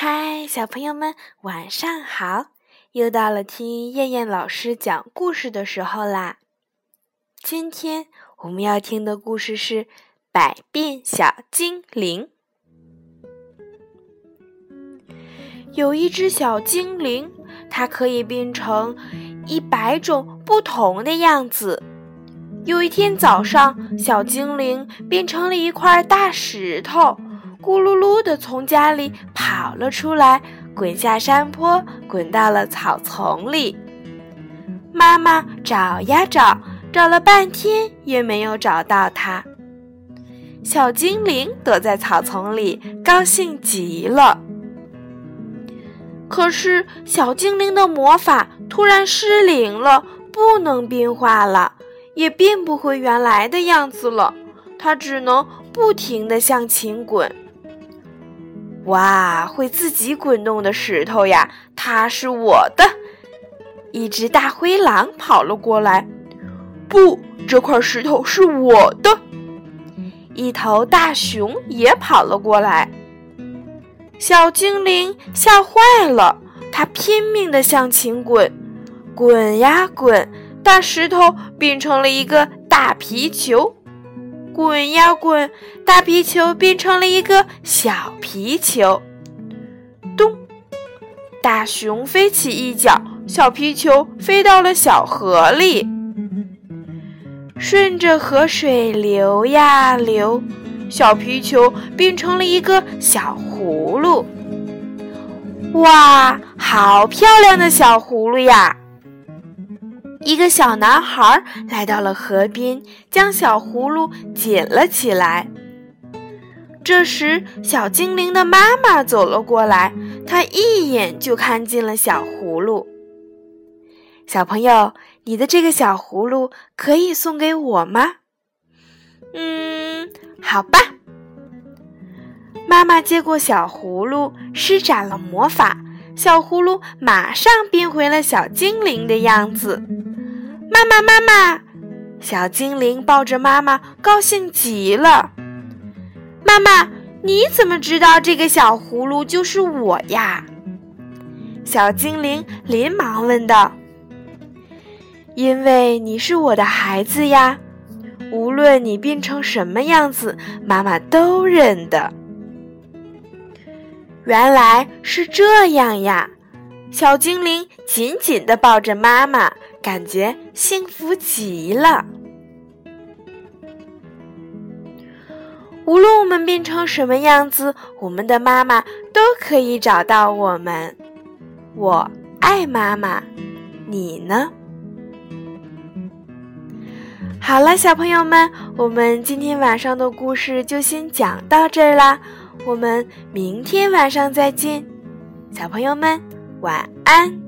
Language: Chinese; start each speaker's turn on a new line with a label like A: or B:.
A: 嗨，小朋友们，晚上好！又到了听燕燕老师讲故事的时候啦。今天我们要听的故事是《百变小精灵》。有一只小精灵，它可以变成一百种不同的样子。有一天早上，小精灵变成了一块大石头。咕噜噜地从家里跑了出来，滚下山坡，滚到了草丛里。妈妈找呀找，找了半天也没有找到它。小精灵躲在草丛里，高兴极了。可是，小精灵的魔法突然失灵了，不能变化了，也变不回原来的样子了。它只能不停地向前滚。哇，会自己滚动的石头呀，它是我的！一只大灰狼跑了过来，不，这块石头是我的。一头大熊也跑了过来，小精灵吓坏了，它拼命地向前滚，滚呀滚，大石头变成了一个大皮球。滚呀滚，大皮球变成了一个小皮球。咚！大熊飞起一脚，小皮球飞到了小河里。顺着河水流呀流，小皮球变成了一个小葫芦。哇，好漂亮的小葫芦呀！一个小男孩来到了河边，将小葫芦捡了起来。这时，小精灵的妈妈走了过来，她一眼就看见了小葫芦。小朋友，你的这个小葫芦可以送给我吗？嗯，好吧。妈妈接过小葫芦，施展了魔法，小葫芦马上变回了小精灵的样子。妈妈，妈妈！小精灵抱着妈妈，高兴极了。妈妈，你怎么知道这个小葫芦就是我呀？小精灵连忙问道。因为你是我的孩子呀，无论你变成什么样子，妈妈都认得。原来是这样呀！小精灵紧紧地抱着妈妈。感觉幸福极了。无论我们变成什么样子，我们的妈妈都可以找到我们。我爱妈妈，你呢？好了，小朋友们，我们今天晚上的故事就先讲到这儿啦。我们明天晚上再见，小朋友们晚安。